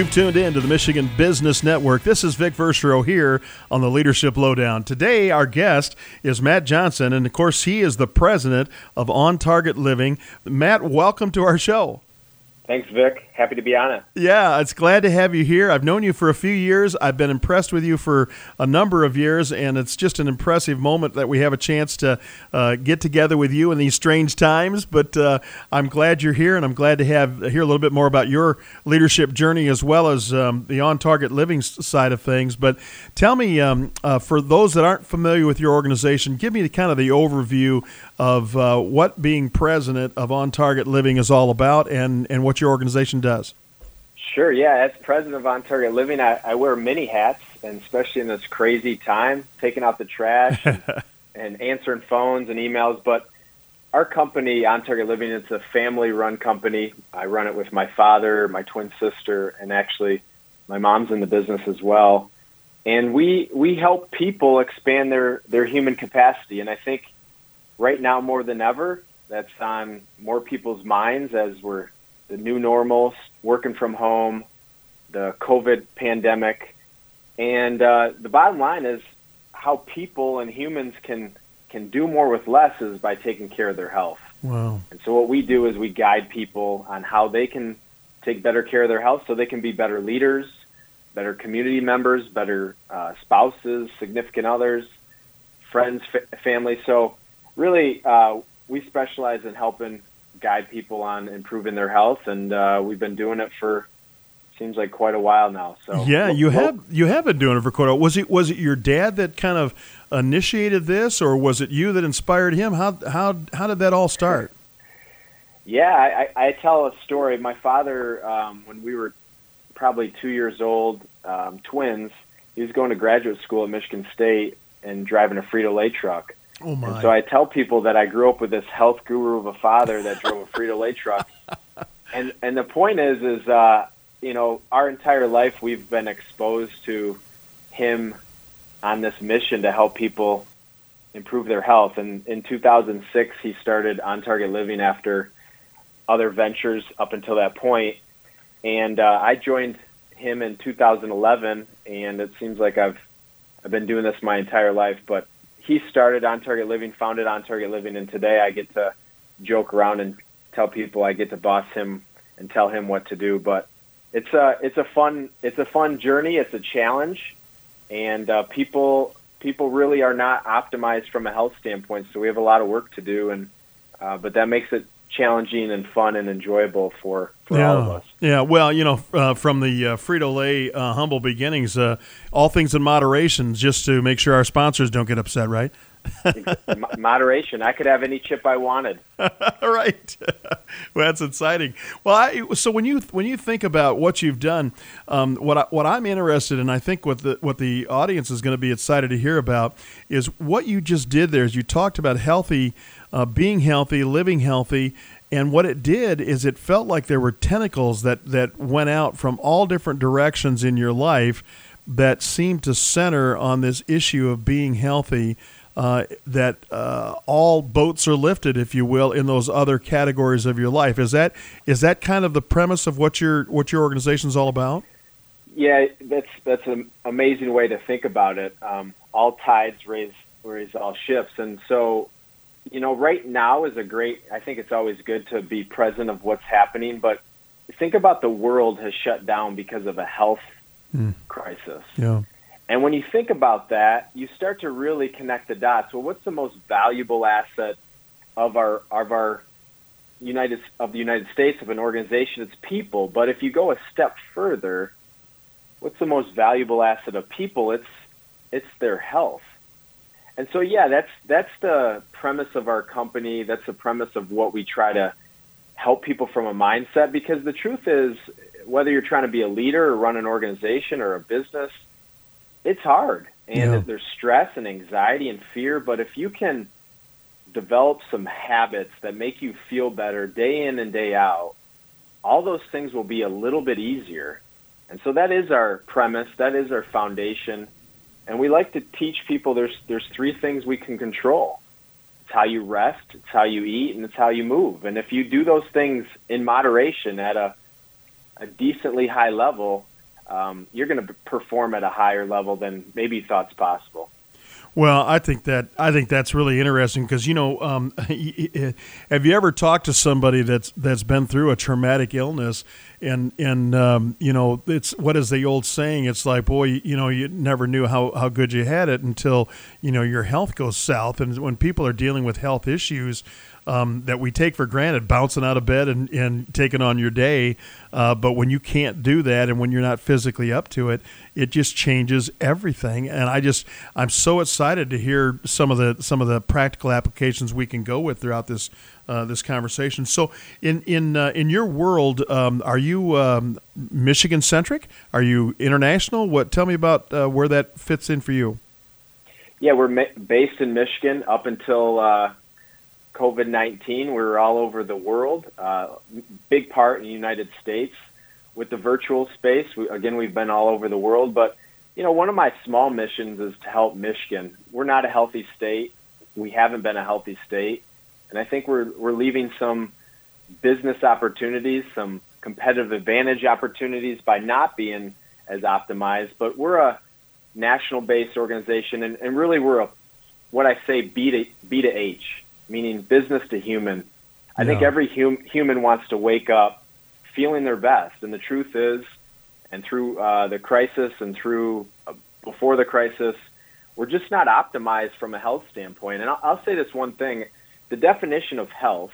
You've tuned in to the Michigan Business Network. This is Vic Verchereau here on the Leadership Lowdown. Today, our guest is Matt Johnson, and of course, he is the president of On Target Living. Matt, welcome to our show. Thanks, Vic. Happy to be on it. Yeah, it's glad to have you here. I've known you for a few years. I've been impressed with you for a number of years, and it's just an impressive moment that we have a chance to uh, get together with you in these strange times. But uh, I'm glad you're here, and I'm glad to have hear a little bit more about your leadership journey as well as um, the on target living side of things. But tell me, um, uh, for those that aren't familiar with your organization, give me the kind of the overview of uh, what being president of On Target Living is all about and, and what your organization does. Sure, yeah. As president of On Target Living, I, I wear many hats, and especially in this crazy time, taking out the trash and, and answering phones and emails. But our company, On Target Living, it's a family-run company. I run it with my father, my twin sister, and actually my mom's in the business as well. And we we help people expand their their human capacity. And I think right now more than ever, that's on more people's minds as we're the new normals, working from home, the COVID pandemic, and uh, the bottom line is how people and humans can can do more with less is by taking care of their health. Wow! And so what we do is we guide people on how they can take better care of their health, so they can be better leaders, better community members, better uh, spouses, significant others, friends, fa- family. So really, uh, we specialize in helping guide people on improving their health, and uh, we've been doing it for seems like quite a while now. So yeah, you have you have been doing it for quite a while. Was it was it your dad that kind of initiated this, or was it you that inspired him? How how how did that all start? Yeah, I, I tell a story. My father, um, when we were probably two years old, um, twins, he was going to graduate school at Michigan State and driving a Frito Lay truck. Oh my! And so I tell people that I grew up with this health guru of a father that drove a Frito Lay truck, and and the point is is uh, you know our entire life we've been exposed to him on this mission to help people improve their health. And in 2006, he started On Target Living after other ventures up until that point. And uh, I joined him in 2011, and it seems like I've I've been doing this my entire life. But he started On Target Living, founded On Target Living, and today I get to joke around and tell people I get to boss him and tell him what to do. But it's a it's a fun it's a fun journey. It's a challenge, and uh, people people really are not optimized from a health standpoint. So we have a lot of work to do, and uh, but that makes it challenging and fun and enjoyable for, for yeah. all of us. Yeah, well, you know, uh, from the uh, Frito Lay uh, humble beginnings, uh, all things in moderation, just to make sure our sponsors don't get upset, right? moderation. I could have any chip I wanted. right. well, that's exciting. Well, I, so when you when you think about what you've done, um, what I, what I'm interested in, I think what the what the audience is going to be excited to hear about is what you just did. There is you talked about healthy, uh, being healthy, living healthy. And what it did is it felt like there were tentacles that, that went out from all different directions in your life that seemed to center on this issue of being healthy uh, that uh, all boats are lifted, if you will, in those other categories of your life. Is that is that kind of the premise of what your what your organization is all about? Yeah, that's that's an amazing way to think about it. Um, all tides raise raise all ships, and so you know, right now is a great. I think it's always good to be present of what's happening, but think about the world has shut down because of a health mm. crisis. Yeah. And when you think about that, you start to really connect the dots. Well, what's the most valuable asset of our of our United of the United States of an organization? It's people. But if you go a step further, what's the most valuable asset of people? It's it's their health. And so yeah, that's that's the premise of our company. That's the premise of what we try to help people from a mindset because the truth is whether you're trying to be a leader or run an organization or a business, it's hard and yeah. there's stress and anxiety and fear but if you can develop some habits that make you feel better day in and day out all those things will be a little bit easier and so that is our premise that is our foundation and we like to teach people there's there's three things we can control it's how you rest it's how you eat and it's how you move and if you do those things in moderation at a a decently high level um, you're going to perform at a higher level than maybe you thought's possible. Well, I think that I think that's really interesting because you know, um, have you ever talked to somebody that's that's been through a traumatic illness, and and um, you know, it's what is the old saying? It's like, boy, you, know, you never knew how how good you had it until you know your health goes south, and when people are dealing with health issues, um, that we take for granted, bouncing out of bed and, and taking on your day. Uh, but when you can't do that and when you're not physically up to it, it just changes everything. And I just I'm so excited to hear some of the some of the practical applications we can go with throughout this uh, this conversation. So in in uh, in your world, um, are you um, Michigan centric? Are you international? What tell me about uh, where that fits in for you? Yeah, we're based in Michigan up until uh, COVID 19. We were all over the world, uh, big part in the United States. With the virtual space, we, again, we've been all over the world. But, you know, one of my small missions is to help Michigan. We're not a healthy state. We haven't been a healthy state. And I think we're, we're leaving some business opportunities, some competitive advantage opportunities by not being as optimized. But we're a national based organization, and, and really we're a what I say B to B to H meaning business to human. I yeah. think every hum- human wants to wake up feeling their best, and the truth is, and through uh, the crisis and through uh, before the crisis, we're just not optimized from a health standpoint. And I'll, I'll say this one thing: the definition of health.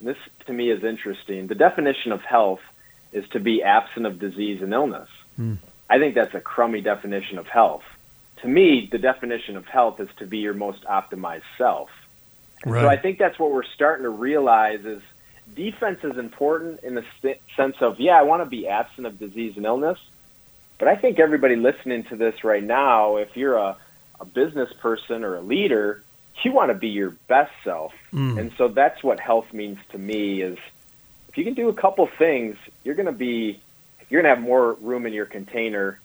this to me is interesting. The definition of health is to be absent of disease and illness. Hmm. I think that's a crummy definition of health. To me, the definition of health is to be your most optimized self. Right. So I think that's what we're starting to realize is defense is important in the sense of yeah, I want to be absent of disease and illness, but I think everybody listening to this right now, if you're a, a business person or a leader, you want to be your best self, mm. and so that's what health means to me. Is if you can do a couple things, you're going to be you're going to have more room in your container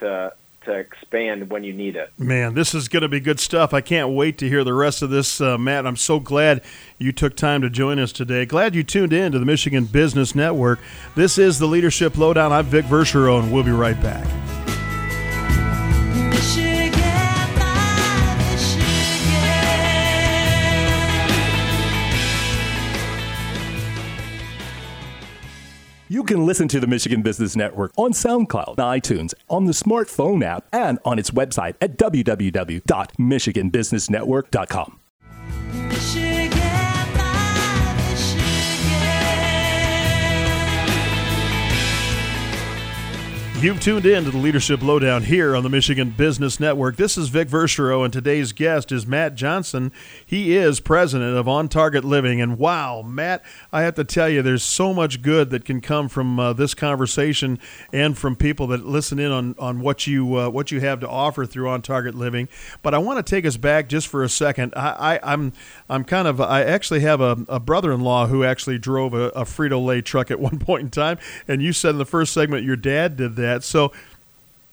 to to expand when you need it. Man, this is going to be good stuff. I can't wait to hear the rest of this, uh, Matt. I'm so glad you took time to join us today. Glad you tuned in to the Michigan Business Network. This is the Leadership Lowdown. I'm Vic Verchereau, and we'll be right back. You can listen to the Michigan Business Network on SoundCloud, iTunes, on the smartphone app, and on its website at www.michiganbusinessnetwork.com. You've tuned in to the Leadership Lowdown here on the Michigan Business Network. This is Vic Verchereau, and today's guest is Matt Johnson. He is president of On Target Living. And wow, Matt, I have to tell you, there's so much good that can come from uh, this conversation and from people that listen in on, on what you uh, what you have to offer through On Target Living. But I want to take us back just for a second. I, I, I'm I'm kind of I actually have a, a brother-in-law who actually drove a, a Frito Lay truck at one point in time, and you said in the first segment your dad did that that. So,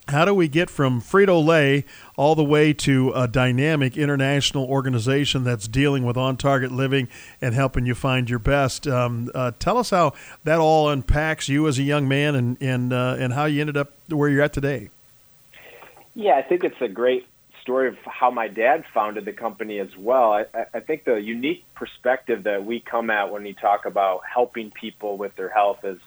how do we get from Frito Lay all the way to a dynamic international organization that's dealing with on target living and helping you find your best? Um, uh, tell us how that all unpacks you as a young man and and uh, and how you ended up where you're at today. Yeah, I think it's a great story of how my dad founded the company as well. I, I think the unique perspective that we come at when we talk about helping people with their health is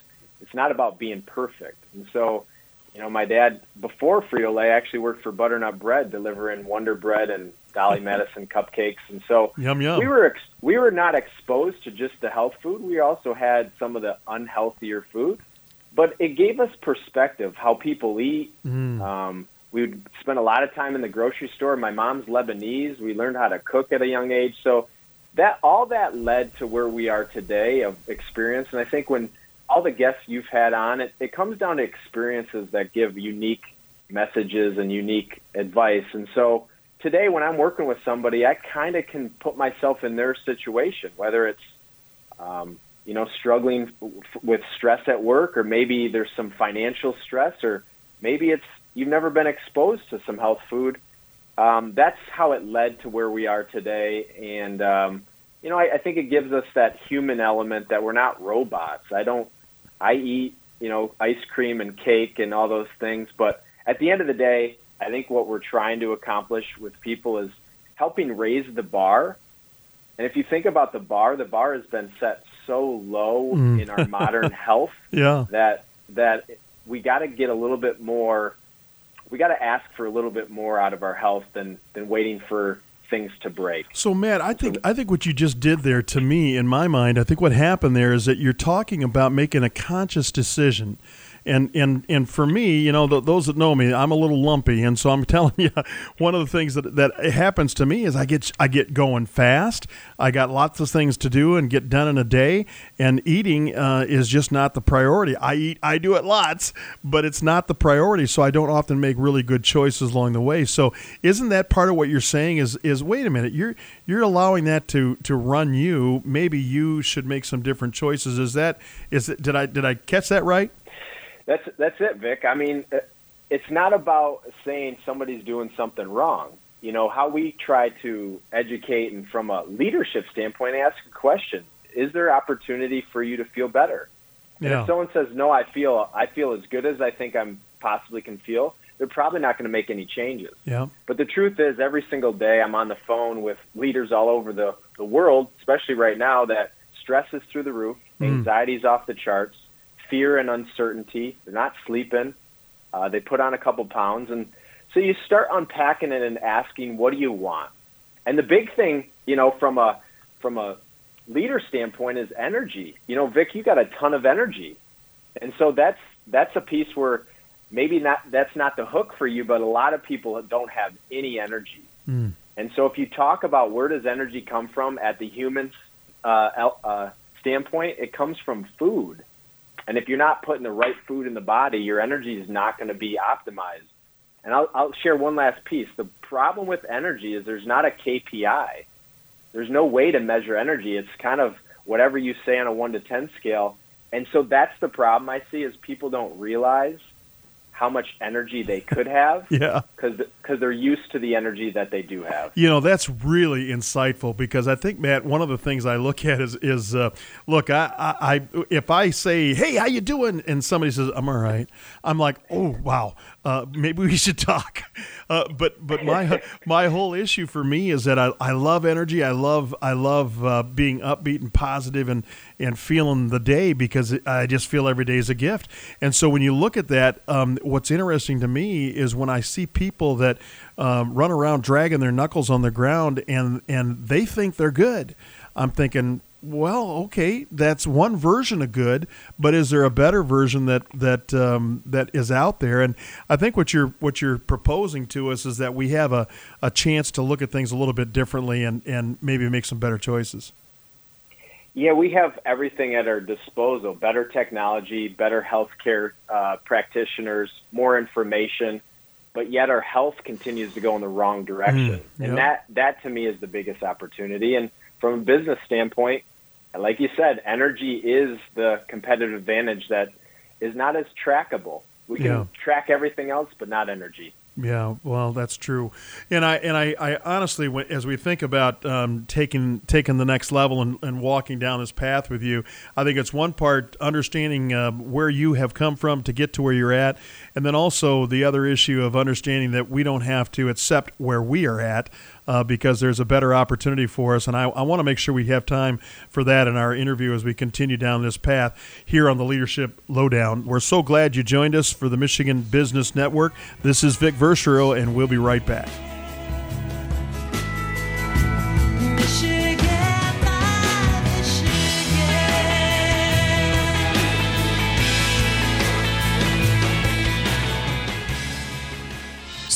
it's not about being perfect, and so you know, my dad before Frito Lay actually worked for Butternut Bread, delivering Wonder Bread and Dolly Madison cupcakes, and so yum, yum. we were ex- we were not exposed to just the health food. We also had some of the unhealthier food, but it gave us perspective how people eat. Mm. Um, we would spend a lot of time in the grocery store. My mom's Lebanese. We learned how to cook at a young age, so that all that led to where we are today of experience. And I think when all the guests you've had on, it, it comes down to experiences that give unique messages and unique advice. And so today, when I'm working with somebody, I kind of can put myself in their situation, whether it's, um, you know, struggling f- with stress at work, or maybe there's some financial stress, or maybe it's you've never been exposed to some health food. Um, that's how it led to where we are today. And, um, you know, I, I think it gives us that human element that we're not robots. I don't I eat you know, ice cream and cake and all those things. But at the end of the day, I think what we're trying to accomplish with people is helping raise the bar. And if you think about the bar, the bar has been set so low mm. in our modern health yeah. that that we got to get a little bit more. We got to ask for a little bit more out of our health than than waiting for things to break. So, Matt, I think I think what you just did there, to me, in my mind, I think what happened there is that you're talking about making a conscious decision and and and for me, you know, those that know me, I'm a little lumpy, and so I'm telling you, one of the things that that happens to me is I get I get going fast. I got lots of things to do and get done in a day, and eating uh, is just not the priority. I eat, I do it lots, but it's not the priority. So I don't often make really good choices along the way. So isn't that part of what you're saying? Is is wait a minute, you're you're allowing that to to run you. Maybe you should make some different choices. Is that is it? Did I did I catch that right? That's that's it, Vic. I mean, uh, it's not about saying somebody's doing something wrong. You know how we try to educate, and from a leadership standpoint, ask a question: Is there opportunity for you to feel better? Yeah. And if someone says, "No, I feel I feel as good as I think I'm possibly can feel," they're probably not going to make any changes. Yeah. But the truth is, every single day I'm on the phone with leaders all over the, the world, especially right now, that stress is through the roof, mm. anxiety's off the charts, fear and uncertainty. They're not sleeping. Uh, they put on a couple pounds, and so you start unpacking it and asking, "What do you want?" And the big thing, you know, from a from a leader standpoint, is energy. You know, Vic, you got a ton of energy, and so that's that's a piece where maybe not that's not the hook for you, but a lot of people don't have any energy. Mm. And so, if you talk about where does energy come from at the human uh, uh, standpoint, it comes from food. And if you're not putting the right food in the body, your energy is not going to be optimized. And I'll, I'll share one last piece. The problem with energy is there's not a KPI. There's no way to measure energy. It's kind of whatever you say on a one to ten scale. And so that's the problem I see is people don't realize how much energy they could have. yeah. Because they're used to the energy that they do have. You know, that's really insightful because I think, Matt, one of the things I look at is, is uh, look, I, I, I, if I say, hey, how you doing? And somebody says, I'm all right. I'm like, oh, wow uh, maybe we should talk. Uh, but but my my whole issue for me is that I, I love energy. I love I love uh, being upbeat and positive and and feeling the day because I just feel every day is a gift. And so when you look at that, um, what's interesting to me is when I see people that um, run around dragging their knuckles on the ground and and they think they're good. I'm thinking, well, okay, that's one version of good, but is there a better version that that um, that is out there? And I think what you're what you're proposing to us is that we have a, a chance to look at things a little bit differently and, and maybe make some better choices. Yeah, we have everything at our disposal: better technology, better healthcare uh, practitioners, more information. But yet, our health continues to go in the wrong direction, mm, and that that to me is the biggest opportunity. And from a business standpoint, like you said, energy is the competitive advantage that is not as trackable. We can yeah. track everything else, but not energy. Yeah, well, that's true, and I and I, I honestly, as we think about um, taking taking the next level and, and walking down this path with you, I think it's one part understanding uh, where you have come from to get to where you're at, and then also the other issue of understanding that we don't have to accept where we are at uh, because there's a better opportunity for us. And I, I want to make sure we have time for that in our interview as we continue down this path here on the Leadership Lowdown. We're so glad you joined us for the Michigan Business Network. This is Vic Verchereau, and we'll be right back.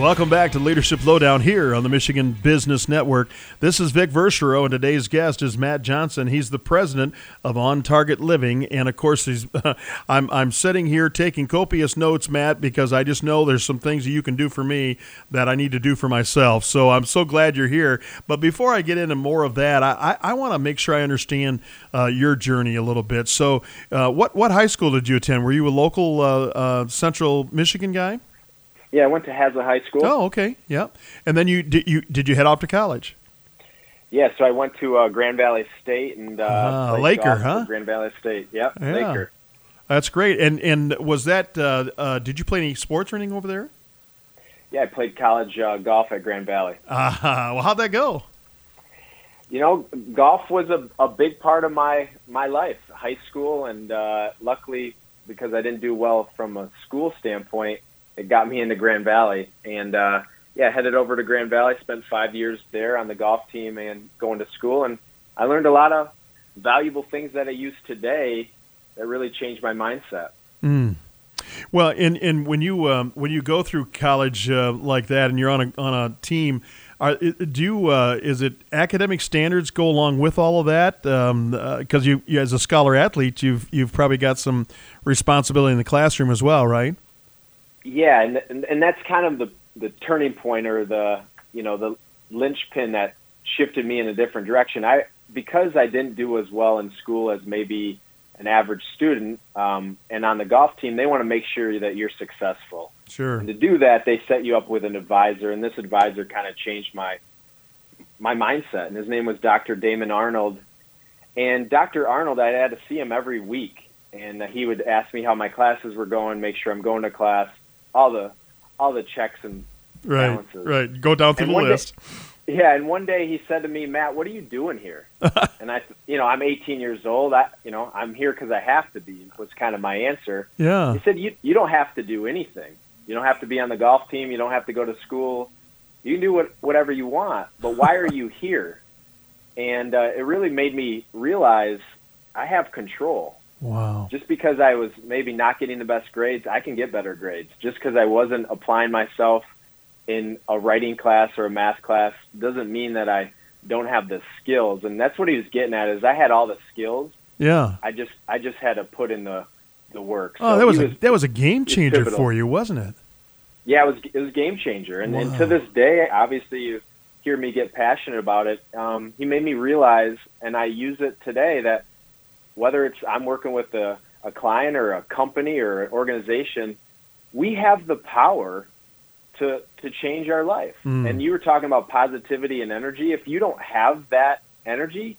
Welcome back to Leadership Lowdown here on the Michigan Business Network. This is Vic Verchereau, and today's guest is Matt Johnson. He's the president of On Target Living, and of course, he's. I'm I'm sitting here taking copious notes, Matt, because I just know there's some things that you can do for me that I need to do for myself. So I'm so glad you're here. But before I get into more of that, I I, I want to make sure I understand uh, your journey a little bit. So, uh, what what high school did you attend? Were you a local uh, uh Central Michigan guy? Yeah, I went to Haslett High School. Oh, okay, yeah. And then you did you did you head off to college? Yeah, so I went to uh, Grand Valley State and uh, uh Laker, huh? Grand Valley State, yep, yeah, Laker. That's great. And and was that? Uh, uh, did you play any sports or anything over there? Yeah, I played college uh, golf at Grand Valley. Uh, well, how'd that go? You know, golf was a, a big part of my my life, high school, and uh, luckily because I didn't do well from a school standpoint, it got me into Grand Valley, and uh, yeah, headed over to Grand Valley. Spent five years there on the golf team and going to school, and I learned a lot of valuable things that I use today that really changed my mindset. Mm. Well, and and when you um, when you go through college uh, like that, and you're on a on a team, are, do you uh, is it academic standards go along with all of that? Because um, uh, you, you, as a scholar athlete, you've you've probably got some responsibility in the classroom as well, right? Yeah, and, and and that's kind of the the turning point or the you know the linchpin that shifted me in a different direction. I because I didn't do as well in school as maybe an average student, um, and on the golf team, they want to make sure that you're successful. Sure. And to do that, they set you up with an advisor, and this advisor kind of changed my my mindset. And his name was Dr. Damon Arnold. And Dr. Arnold, I had to see him every week, and he would ask me how my classes were going, make sure I'm going to class, all the all the checks and right, balances. Right, Go down through and the list. Day, yeah, and one day he said to me, "Matt, what are you doing here?" and I, you know, I'm 18 years old. I, you know, I'm here because I have to be. Was kind of my answer. Yeah. He said, "You you don't have to do anything. You don't have to be on the golf team. You don't have to go to school. You can do what, whatever you want. But why are you here?" And uh, it really made me realize I have control. Wow. Just because I was maybe not getting the best grades, I can get better grades. Just because I wasn't applying myself in a writing class or a math class doesn't mean that I don't have the skills. And that's what he was getting at is I had all the skills. Yeah. I just I just had to put in the the work. Oh, so that was, was, a that was a game changer for you, wasn't it? Yeah, it was it was a game changer. And, wow. and to this day, obviously you hear me get passionate about it. Um, he made me realize and I use it today that whether it's I'm working with a, a client or a company or an organization, we have the power to to change our life. Mm. And you were talking about positivity and energy. If you don't have that energy,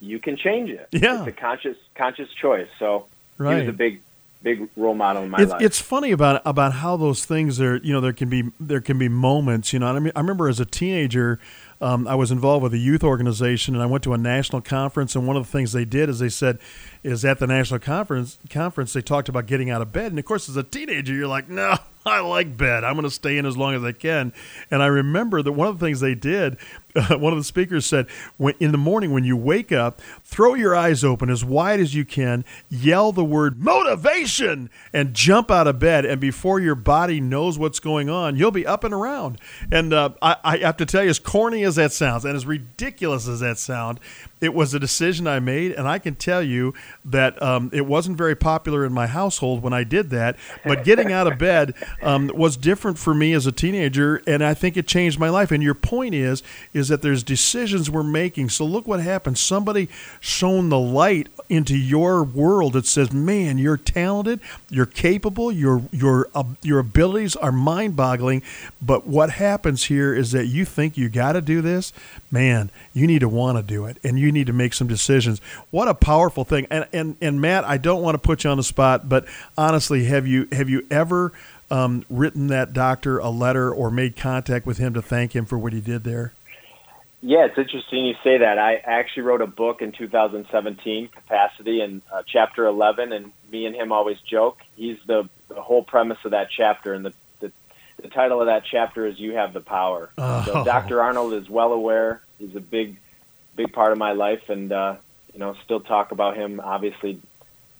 you can change it. Yeah. It's a conscious conscious choice. So right. he was a big big role model in my it's, life. It's funny about about how those things are. You know, there can be there can be moments. You know, I mean, I remember as a teenager, um, I was involved with a youth organization, and I went to a national conference. And one of the things they did is they said, is at the national conference conference they talked about getting out of bed. And of course, as a teenager, you're like, no, I like bed. I'm going to stay in as long as I can. And I remember that one of the things they did, one of the speakers said, when, in the morning when you wake up, throw your eyes open as wide as you can, yell the word motivation, and jump out of bed. And before your body knows what's going on, you'll be up and around. And uh, I, I have to tell you, as corny as that sounds, and as ridiculous as that sounds, it was a decision I made, and I can tell you that um, it wasn't very popular in my household when I did that. But getting out of bed um, was different for me as a teenager, and I think it changed my life. And your point is, is that there's decisions we're making. So look what happened. Somebody shone the light into your world that says, "Man, you're talented, you're capable, your your uh, your abilities are mind-boggling." But what happens here is that you think you got to do this. Man, you need to want to do it, and you need to make some decisions. What a powerful thing. And and and Matt, I don't want to put you on the spot, but honestly, have you have you ever um, written that doctor a letter or made contact with him to thank him for what he did there? Yeah, it's interesting you say that. I actually wrote a book in 2017, Capacity, and uh, chapter 11, and me and him always joke. He's the, the whole premise of that chapter, and the, the, the title of that chapter is "You Have the Power." Oh. So Dr. Arnold is well aware. He's a big big part of my life, and uh, you know, still talk about him obviously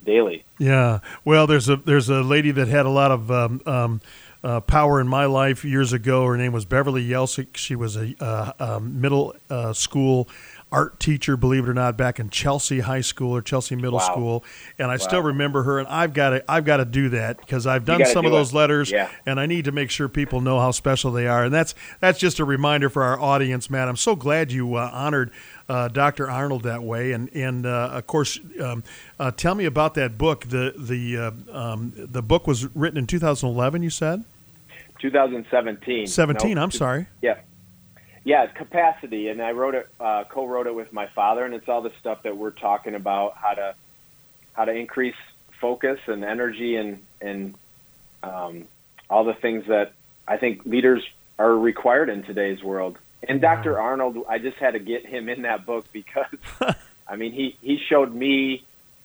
daily. Yeah. Well, there's a there's a lady that had a lot of um, um, uh, power in my life years ago. Her name was Beverly Yelsick. She was a, uh, a middle uh, school art teacher, believe it or not, back in Chelsea High School or Chelsea Middle Wow. School, and I Wow. still remember her. And I've got to, I've got to do that because I've done some of do it. those letters, Yeah. and I need to make sure people know how special they are. And that's that's just a reminder for our audience, Matt. I'm so glad you uh, honored uh, Dr. Arnold that way, and and uh, of course, um, uh, tell me about that book. The the uh, um, the book was written in 2011. You said 2017. 17. No, I'm sorry. Yeah. Yeah, capacity, and I wrote it, uh, co-wrote it with my father, and it's all the stuff that we're talking about how to how to increase focus and energy, and and um, all the things that I think leaders are required in today's world. And Dr. Arnold, I just had to get him in that book because, I mean, he he showed me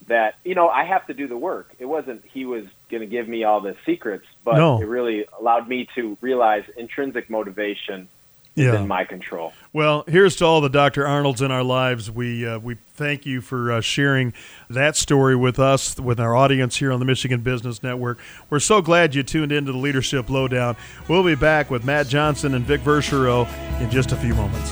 that you know I have to do the work. It wasn't he was going to give me all the secrets, but No. it really allowed me to realize intrinsic motivation is Yeah. in my control. Well, here's to all the Dr. Arnolds in our lives. We uh, we thank you for uh, sharing that story with us, with our audience here on the Michigan Business Network. We're so glad you tuned into the Leadership Lowdown. We'll be back with Matt Johnson and Vic Verchereau in just a few moments.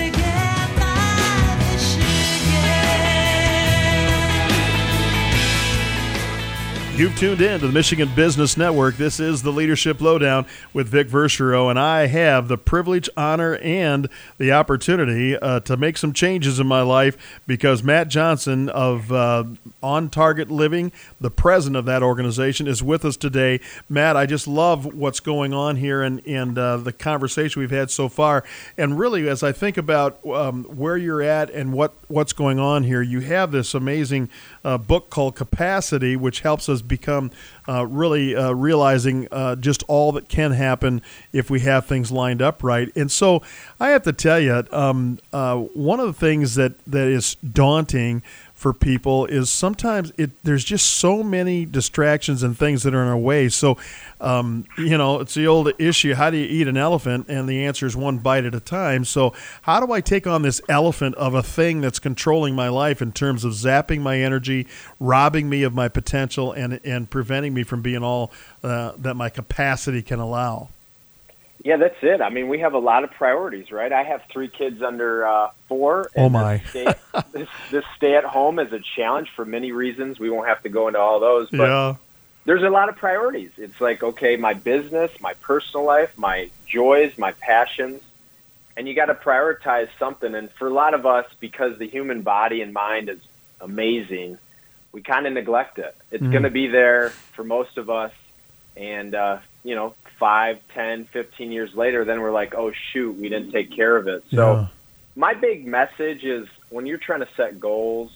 You've tuned in to the Michigan Business Network. This is the Leadership Lowdown with Vic Verchereau, and I have the privilege, honor, and the opportunity uh, to make some changes in my life because Matt Johnson of uh, On Target Living, the president of that organization, is with us today. Matt, I just love what's going on here and, and uh, the conversation we've had so far. And really, as I think about um, where you're at and what, what's going on here, you have this amazing uh, book called Capacity, which helps us become uh, really uh, realizing uh, just all that can happen if we have things lined up right. And so I have to tell you, um, uh, one of the things that, that is daunting for people is sometimes it there's just so many distractions and things that are in our way. So, um, you know, it's the old issue: how do you eat an elephant? And the answer is one bite at a time. So, how do I take on this elephant of a thing that's controlling my life in terms of zapping my energy, robbing me of my potential, and and preventing me from being all uh, that my capacity can allow? Yeah, that's it. I mean, we have a lot of priorities, right? I have three kids under uh, four. Oh, my. This stay, this, this stay at home is a challenge for many reasons. We won't have to go into all those, but yeah. There's a lot of priorities. It's like, okay, my business, my personal life, my joys, my passions, and you got to prioritize something. And for a lot of us, because the human body and mind is amazing, we kind of neglect it. It's Mhm. going to be there for most of us, and uh, you know, five, ten, fifteen years later, then we're like, oh shoot, we didn't take care of it. So yeah. my big message is when you're trying to set goals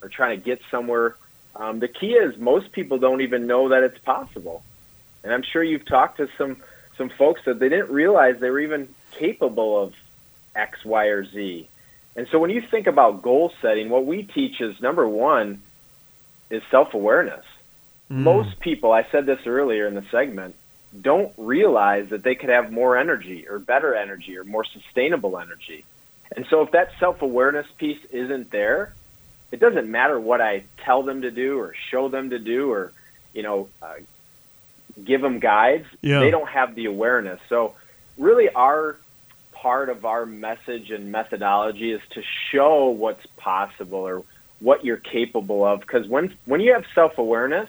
or trying to get somewhere, um, the key is most people don't even know that it's possible. And I'm sure you've talked to some some folks that they didn't realize they were even capable of X, Y, or Z. And so when you think about goal setting, what we teach is number one is self awareness. Mm. Most people, I said this earlier in the segment, don't realize that they could have more energy or better energy or more sustainable energy. And so if that self awareness piece isn't there, it doesn't matter what I tell them to do or show them to do or, you know, uh, give them guides. Yeah. They don't have the awareness. So really our part of our message and methodology is to show what's possible or what you're capable of because when when you have self-awareness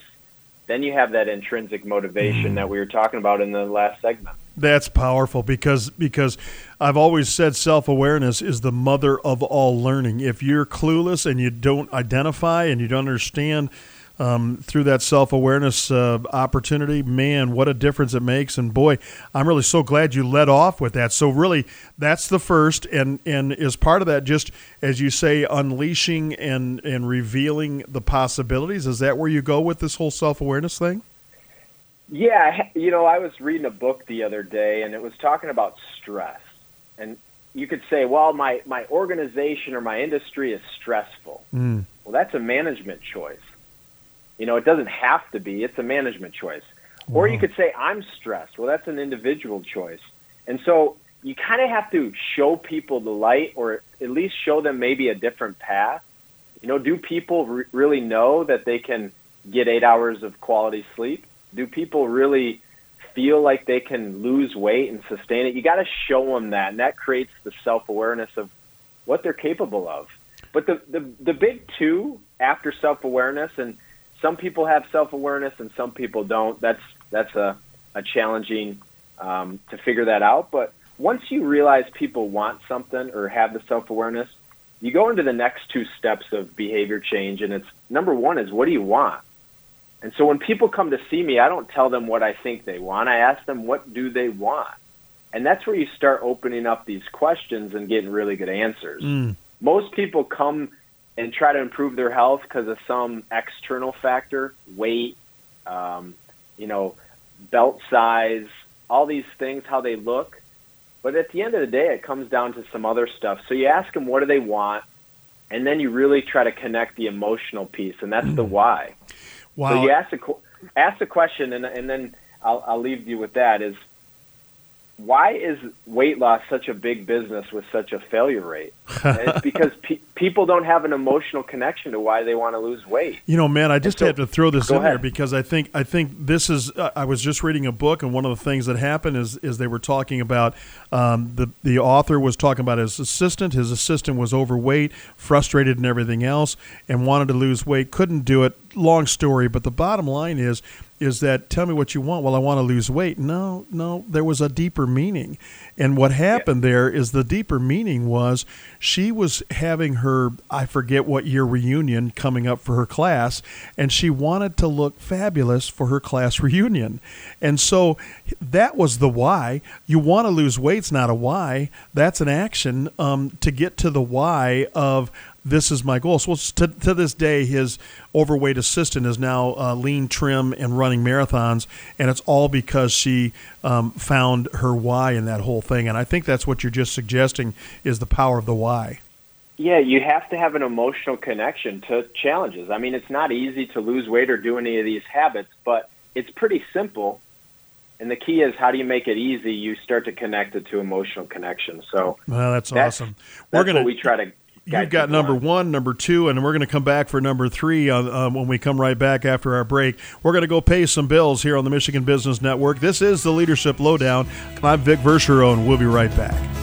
then you have that intrinsic motivation that we were talking about in the last segment That's powerful because because I've always said self awareness is the mother of all learning. If you're clueless and you don't identify and you don't understand um, through that self awareness uh, opportunity. Man, what a difference it makes! And boy, I'm really so glad you led off with that. So really, that's the first, and and is part of that just as you say, unleashing and and revealing the possibilities. Is that where you go with this whole self awareness thing? Yeah, you know, I was reading a book the other day, and it was talking about stress. And you could say, well, my, my organization or my industry is stressful. Mm. Well, that's a management choice. You know, it doesn't have to be, it's a management choice. Or you could say, I'm stressed. Well, that's an individual choice. And so you kind of have to show people the light or at least show them maybe a different path. You know, do people re- really know that they can get eight hours of quality sleep? Do people really feel like they can lose weight and sustain it? You got to show them that, and that creates the self awareness of what they're capable of. But the, the the big two after self awareness, and some people have self awareness and some people don't. That's that's a a challenging um, to figure that out. But once you realize people want something or have the self awareness, you go into the next two steps of behavior change, and it's number one is what do you want. And so when people come to see me, I don't tell them what I think they want. I ask them what do they want. And that's where you start opening up these questions and getting really good answers. Mm. Most people come and try to improve their health because of some external factor, weight, um, you know, belt size, all these things, how they look. But at the end of the day, it comes down to some other stuff. So you ask them, what do they want? And then you really try to connect the emotional piece, and that's the why. Wow. So you ask qu- ask the question, and and then I'll I'll leave you with that is why is weight loss such a big business with such a failure rate? It's because pe- people don't have an emotional connection to why they want to lose weight. You know, man, I just so- have to throw this in there because I think I think this is. Uh, I was just reading a book, and one of the things that happened is is they were talking about um, the the author was talking about his assistant. His assistant was overweight, frustrated, and everything else, and wanted to lose weight, couldn't do it. Long story, but the bottom line is is that tell me what you want. Well, I want to lose weight. No, no, there was a deeper meaning, and what happened there is the deeper meaning was she was having her I forget what year reunion coming up for her class, and she wanted to look fabulous for her class reunion, and so that was the why. You want to lose weight's not a why. That's an action um, to get to the why of this is my goal. So to, to this day, his overweight assistant is now uh, lean, trim, and running marathons, and it's all because she um, found her why in that whole thing. And I think that's what you're just suggesting is the power of the why. Yeah, you have to have an emotional connection to challenges. I mean, it's not easy to lose weight or do any of these habits, but it's pretty simple. And the key is how do you make it easy? You start to connect it to emotional connection. So Well, that's, That's- awesome. that's We're gonna we try to. You've got number one, number two, and we're going to come back for number three on, um, when we come right back after our break. We're going to go pay some bills here on the Michigan Business Network. This is the Leadership Lowdown. I'm Vic Verchereau, and we'll be right back.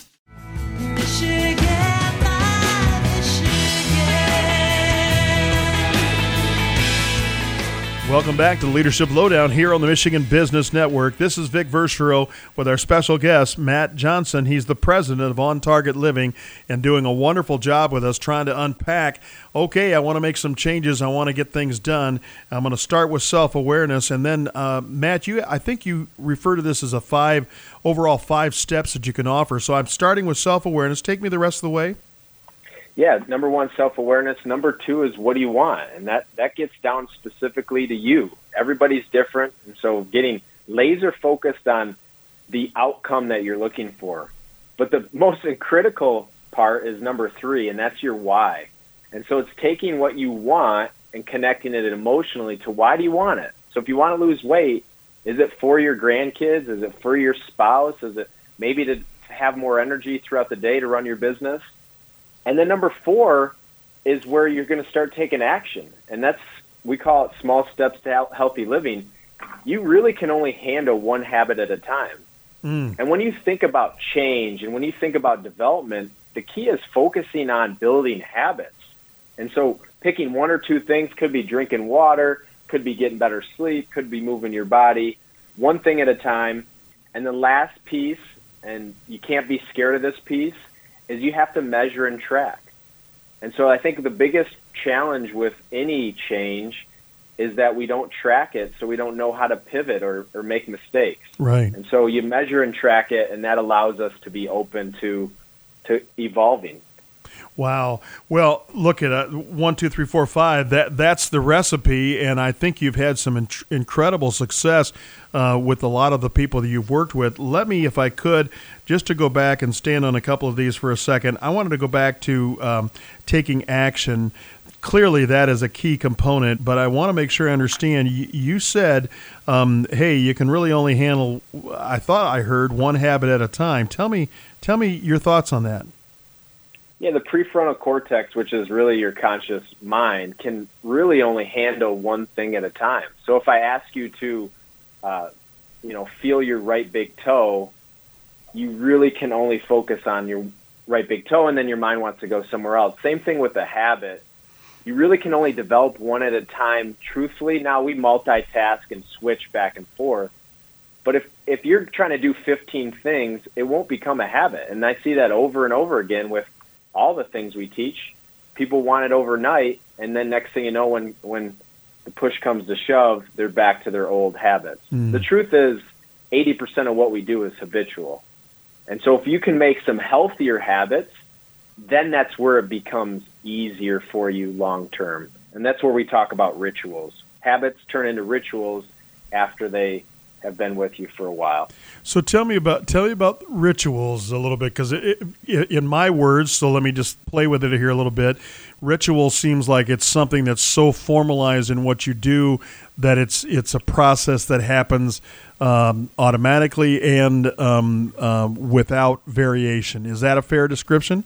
Welcome back to the Leadership Lowdown here on the Michigan Business Network. This is Vic Verchereau with our special guest, Matt Johnson. He's the president of On Target Living and doing a wonderful job with us trying to unpack okay, I want to make some changes. I want to get things done. I'm going to start with self awareness. And then, uh, Matt, you, I think you refer to this as a five, overall five steps that you can offer. So I'm starting with self awareness. Take me the rest of the way. Yeah, number one, self awareness. Number two is what do you want, and that that gets down specifically to you. Everybody's different, and so getting laser focused on the outcome that you're looking for. But the most critical part is number three, and that's your why. And so it's taking what you want and connecting it emotionally to why do you want it. So if you want to lose weight, is it for your grandkids? Is it for your spouse? Is it maybe to have more energy throughout the day to run your business? And then number four is where you're going to start taking action. And that's, we call it small steps to healthy living you really can only handle one habit at a time. Hmm. And when you think about change and when you think about development, the key is focusing on building habits. And so picking one or two things could be drinking water, could be getting better sleep, could be moving your body, one thing at a time. And the last piece, and you can't be scared of this piece, is you have to measure and track. And so I think the biggest challenge with any change is that we don't track it so we don't know how to pivot or, or make mistakes. Right. And so you measure and track it and that allows us to be open to to evolving. Wow. Well, look at uh, one, two, three, four, five. That that's the recipe, and I think you've had some in- incredible success uh, with a lot of the people that you've worked with. Let me, if I could, just to go back and stand on a couple of these for a second. I wanted to go back to um, taking action. Clearly, that is a key component, but I want to make sure I understand. You, you said, um, "Hey, you can really only handle." I thought I heard one habit at a time. Tell me, tell me your thoughts on that. Yeah, the prefrontal cortex, which is really your conscious mind, can really only handle one thing at a time. So if I ask you to, uh, you know, feel your right big toe, you really can only focus on your right big toe, and then your mind wants to go somewhere else. Same thing with a habit. You really can only develop one at a time. Truthfully, now we multitask and switch back and forth. But if if you're trying to do 15 things, it won't become a habit. And I see that over and over again with all the things we teach. People want it overnight, and then next thing you know, when when the push comes to shove, they're back to their old habits. Hmm. The truth is, 80% of what we do is habitual. And so if you can make some healthier habits, then that's where it becomes easier for you long term. And that's where we talk about rituals. Habits turn into rituals after they have been with you for a while. So tell me about tell me about rituals a little bit because in my words, so let me just play with it here a little bit. Ritual seems like it's something that's so formalized in what you do that it's it's a process that happens um, automatically and um, um, without variation. Is that a fair description?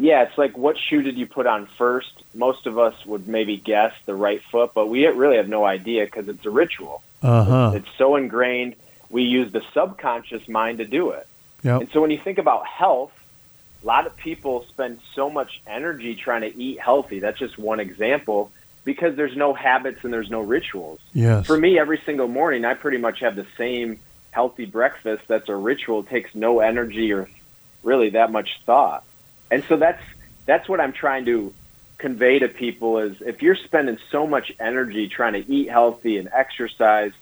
Yeah, it's like what shoe did you put on first? Most of us would maybe guess the right foot, but we really have no idea because it's a ritual. Uh huh. It's so ingrained. We use the subconscious mind to do it. Yep. And so when you think about health, a lot of people spend so much energy trying to eat healthy. That's just one example because there's no habits and there's no rituals. Yes. For me, every single morning, I pretty much have the same healthy breakfast that's a ritual. It takes no energy or really that much thought. And so that's that's what I'm trying to convey to people is if you're spending so much energy trying to eat healthy and exercise,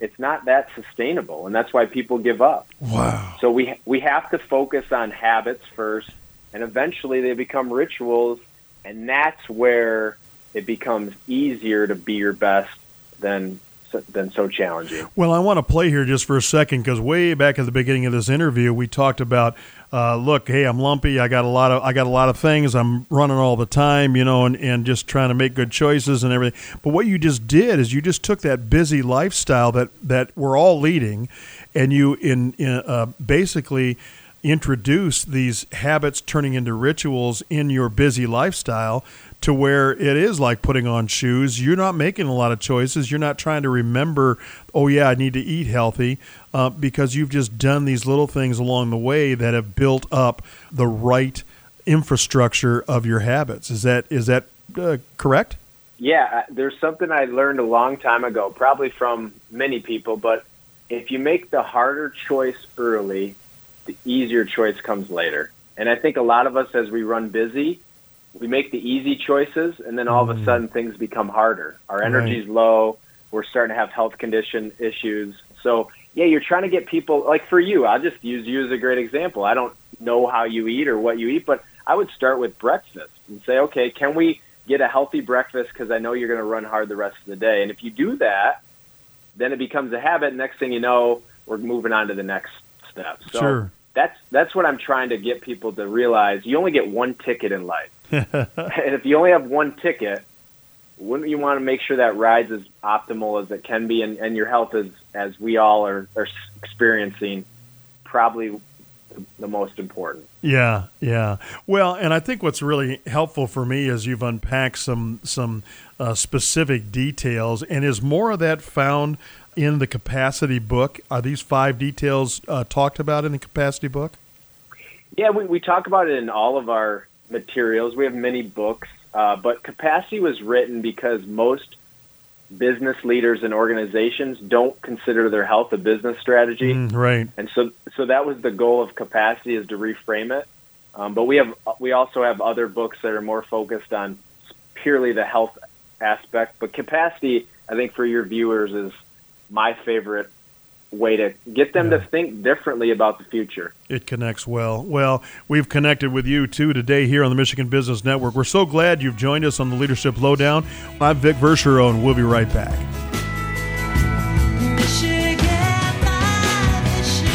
it's not that sustainable, and that's why people give up. Wow. So we we have to focus on habits first, and eventually they become rituals, and that's where it becomes easier to be your best than than so challenging. Well, I want to play here just for a second because way back at the beginning of this interview, we talked about, uh, look, hey, I'm lumpy. I got a lot of, I got a lot of things. I'm running all the time, you know, and, and just trying to make good choices and everything. But what you just did is you just took that busy lifestyle that that we're all leading, and you in, in uh, basically introduce these habits turning into rituals in your busy lifestyle to where it is like putting on shoes. You're not making a lot of choices. You're not trying to remember, oh, yeah, I need to eat healthy uh, because you've just done these little things along the way that have built up the right infrastructure of your habits. Is that is that uh, correct? Yeah, uh, there's something I learned a long time ago, probably from many people, but if you make the harder choice early, the easier choice comes later. And I think a lot of us, as we run busy, we make the easy choices, and then all of a mm. sudden things become harder. Our energy's low. We're starting to have health condition issues. So, yeah, you're trying to get people, like for you, I'll just use you as a great example. I don't know how you eat or what you eat, but I would start with breakfast and say, okay, can we get a healthy breakfast because I know you're going to run hard the rest of the day. And if you do that, then it becomes a habit. Next thing you know, we're moving on to the next step. So Sure. that's that's what I'm trying to get people to realize. You only get one ticket in life, and if you only have one ticket, wouldn't you want to make sure that ride's as optimal as it can be, and, and your health is, as we all are, are experiencing, probably the most important. Yeah, yeah. Well, and I think what's really helpful for me is you've unpacked some some uh, specific details, and is more of that found in the capacity book. Are these five details uh, talked about in the capacity book? Yeah, we, we talk about it in all of our materials. We have many books, uh, but capacity was written because most business leaders and organizations don't consider their health a business strategy, Mm, right. and so so that was the goal of capacity is to reframe it. Um, but we have we also have other books that are more focused on purely the health aspect. But capacity, I think, for your viewers is my favorite way to get them to think differently about the future. It connects well. Well, we've connected with you too today here on the Michigan Business Network. We're so glad you've joined us on the Leadership Lowdown. I'm Vic Verchereau, and we'll be right back. Michigan, my Michigan.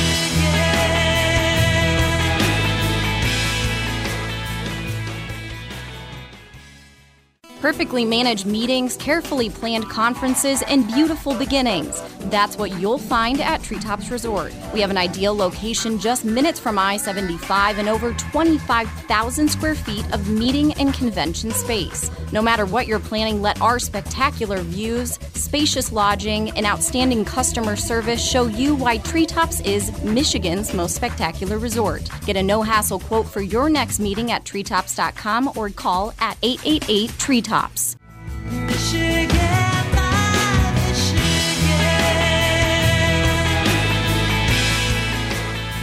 Perfectly managed meetings, carefully planned conferences, and beautiful beginnings. That's what you'll find at Treetops Resort. We have an ideal location just minutes from I 75 and over 25,000 square feet of meeting and convention space. No matter what you're planning, let our spectacular views, spacious lodging, and outstanding customer service show you why Treetops is Michigan's most spectacular resort. Get a no hassle quote for your next meeting at treetops.com or call at 888 Treetops. Michigan,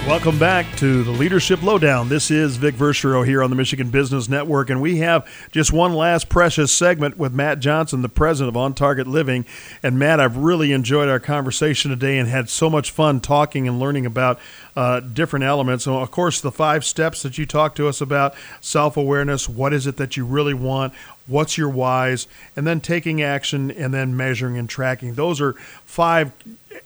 Welcome back to the Leadership Lowdown. This is Vic Verchereau here on the Michigan Business Network, and we have just one last precious segment with Matt Johnson, the president of On Target Living. And Matt, I've really enjoyed our conversation today and had so much fun talking and learning about uh, different elements. So, of course, the five steps that you talked to us about self awareness, what is it that you really want, what's your whys, and then taking action and then measuring and tracking. Those are five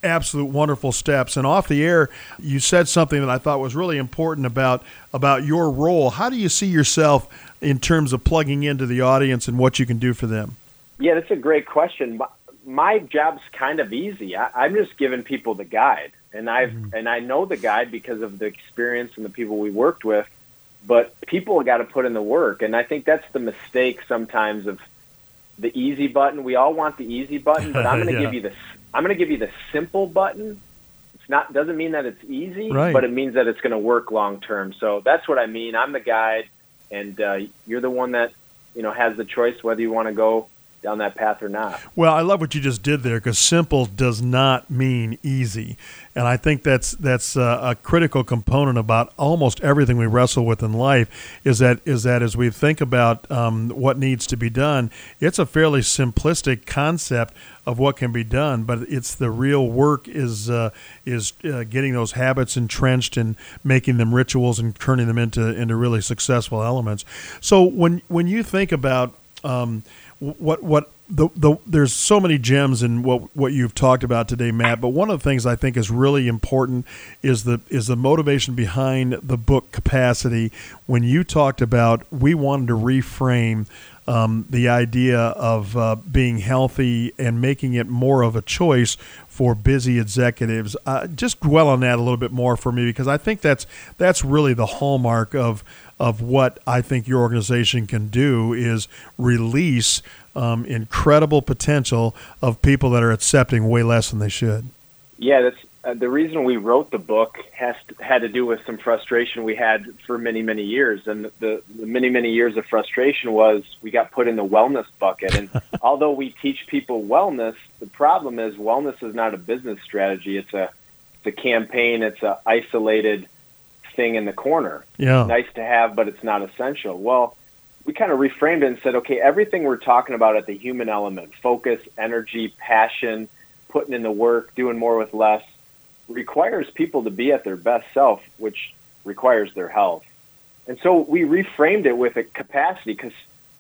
absolute wonderful steps. And off the air, you said something that I thought was really important about about your role. How do you see yourself in terms of plugging into the audience and what you can do for them? Yeah, that's a great question. My, job's kind of easy. I, I'm just giving people the guide, and I've mm-hmm. and I know the guide because of the experience and the people we worked with. But people got to put in the work, and I think that's the mistake sometimes of the easy button. We all want the easy button, but I'm going to Yeah. give you the I'm going to give you the simple button. It's not doesn't mean that it's easy, Right. but it means that it's going to work long term. So that's what I mean. I'm the guide, and uh, you're the one that you know has the choice whether you want to go down that path or not. Well, I love what you just did there because simple does not mean easy, and I think that's that's uh, a critical component about almost everything we wrestle with in life. Is that is that as we think about um, what needs to be done, it's a fairly simplistic concept of what can be done, but it's the real work is uh, is uh, getting those habits entrenched and making them rituals and turning them into into really successful elements. So when when you think about um, what what the, the there's so many gems in what what you've talked about today, Matt. But one of the things I think is really important is the is the motivation behind the book capacity. When you talked about we wanted to reframe um, the idea of uh, being healthy and making it more of a choice for busy executives. Uh, just dwell on that a little bit more for me because I think that's that's really the hallmark of of what I think your organization can do is release um, incredible potential of people that are accepting way less than they should. Yeah, that's uh, the reason we wrote the book has to, had to do with some frustration we had for many many years, and the, the many many years of frustration was we got put in the wellness bucket. And although we teach people wellness, the problem is wellness is not a business strategy. It's a it's a campaign. It's a isolated thing in the corner. Yeah. nice to have, but it's not essential. Well, we kind of reframed it and said, okay, everything we're talking about at the human element, focus, energy, passion, putting in the work, doing more with less, requires people to be at their best self, which requires their health. And so we reframed it with a capacity because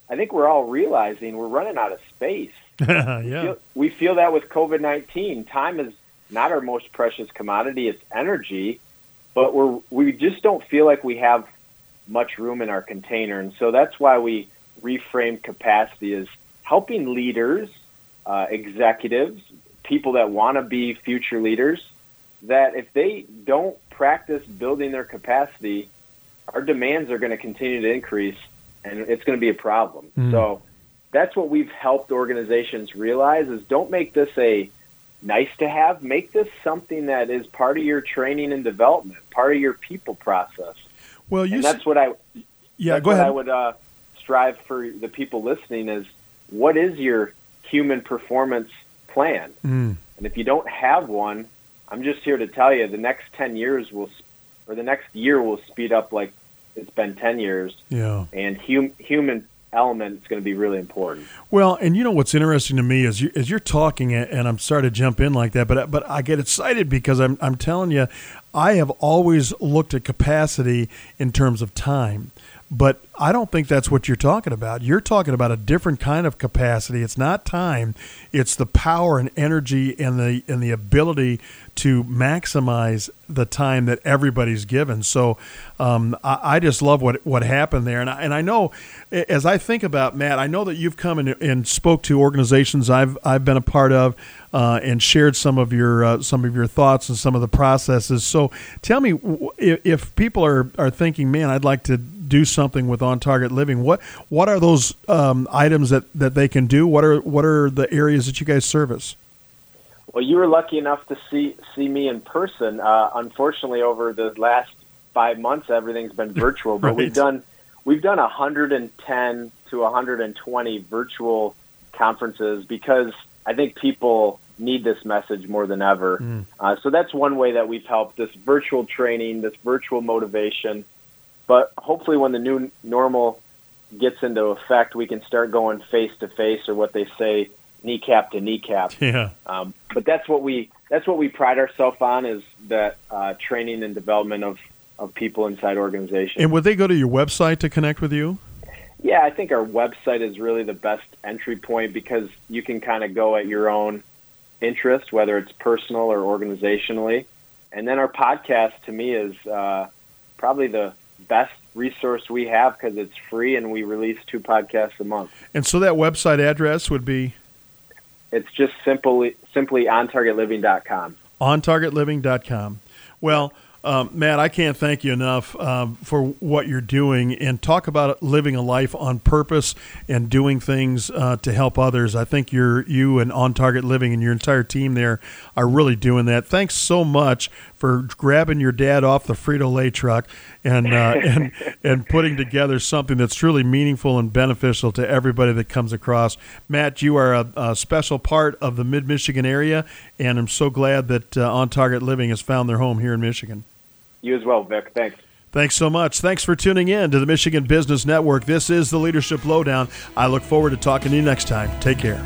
I think we're all realizing we're running out of space. yeah. Feel- we feel that with COVID 19. Time is not our most precious commodity, it's energy, but we're, we just don't feel like we have much room in our container. And so that's why we reframed capacity as helping leaders, uh, executives, people that want to be future leaders, that if they don't practice building their capacity, our demands are going to continue to increase and it's going to be a problem. So that's what we've helped organizations realize is don't make this a nice to have. Make this something that is part of your training and development, part of your people process. Well, you and s- that's what I yeah. Go what ahead. I would uh, strive for the people listening is what is your human performance plan? Mm. And if you don't have one, I'm just here to tell you the next 10 years will, or the next year will speed up like it's been 10 years. Yeah. And hum, human element is going to be really important. Well, and you know what's interesting to me is you, as you're talking, and I'm sorry to jump in like that, but but I get excited because I'm I'm telling you, I have always looked at capacity in terms of time. But I don't think that's what you're talking about. You're talking about a different kind of capacity. It's not time; it's the power and energy and the and the ability to maximize the time that everybody's given. So um, I, I just love what what happened there, and I, and I know as I think about Matt, I know that you've come and, and spoke to organizations I've I've been a part of. Uh, and shared some of your uh, some of your thoughts and some of the processes. So, tell me if, if people are, are thinking, "Man, I'd like to do something with on target living." What what are those um, items that, that they can do? What are what are the areas that you guys service? Well, you were lucky enough to see see me in person. Uh, unfortunately, over the last five months, everything's been virtual. But we've done we've done 110 to 120 virtual conferences because I think people need this message more than ever. Uh, so that's one way that we've helped this virtual training, this virtual motivation. But hopefully, when the new normal gets into effect, we can start going face to face, or what they say, kneecap to kneecap. Yeah. Um, but that's what we that's what we pride ourselves on is that uh, training and development of, of people inside organizations. And would they go to your website to connect with you? Yeah, I think our website is really the best entry point because you can kind of go at your own interest, whether it's personal or organizationally. And then our podcast to me is uh, probably the best resource we have because it's free and we release two podcasts a month. And so that website address would be It's just simply simply ontargetliving.com. ontargetliving.com. Well, um, Matt, I can't thank you enough um, for what you're doing and talk about living a life on purpose and doing things uh, to help others. I think you're you and On Target Living and your entire team there are really doing that. Thanks so much for grabbing your dad off the Frito Lay truck and uh, and and putting together something that's truly meaningful and beneficial to everybody that comes across. Matt, you are a, a special part of the Mid Michigan area, and I'm so glad that uh, On Target Living has found their home here in Michigan. You as well, Vic. Thanks. Thanks so much. Thanks for tuning in to the Michigan Business Network. This is the Leadership Lowdown. I look forward to talking to you next time. Take care.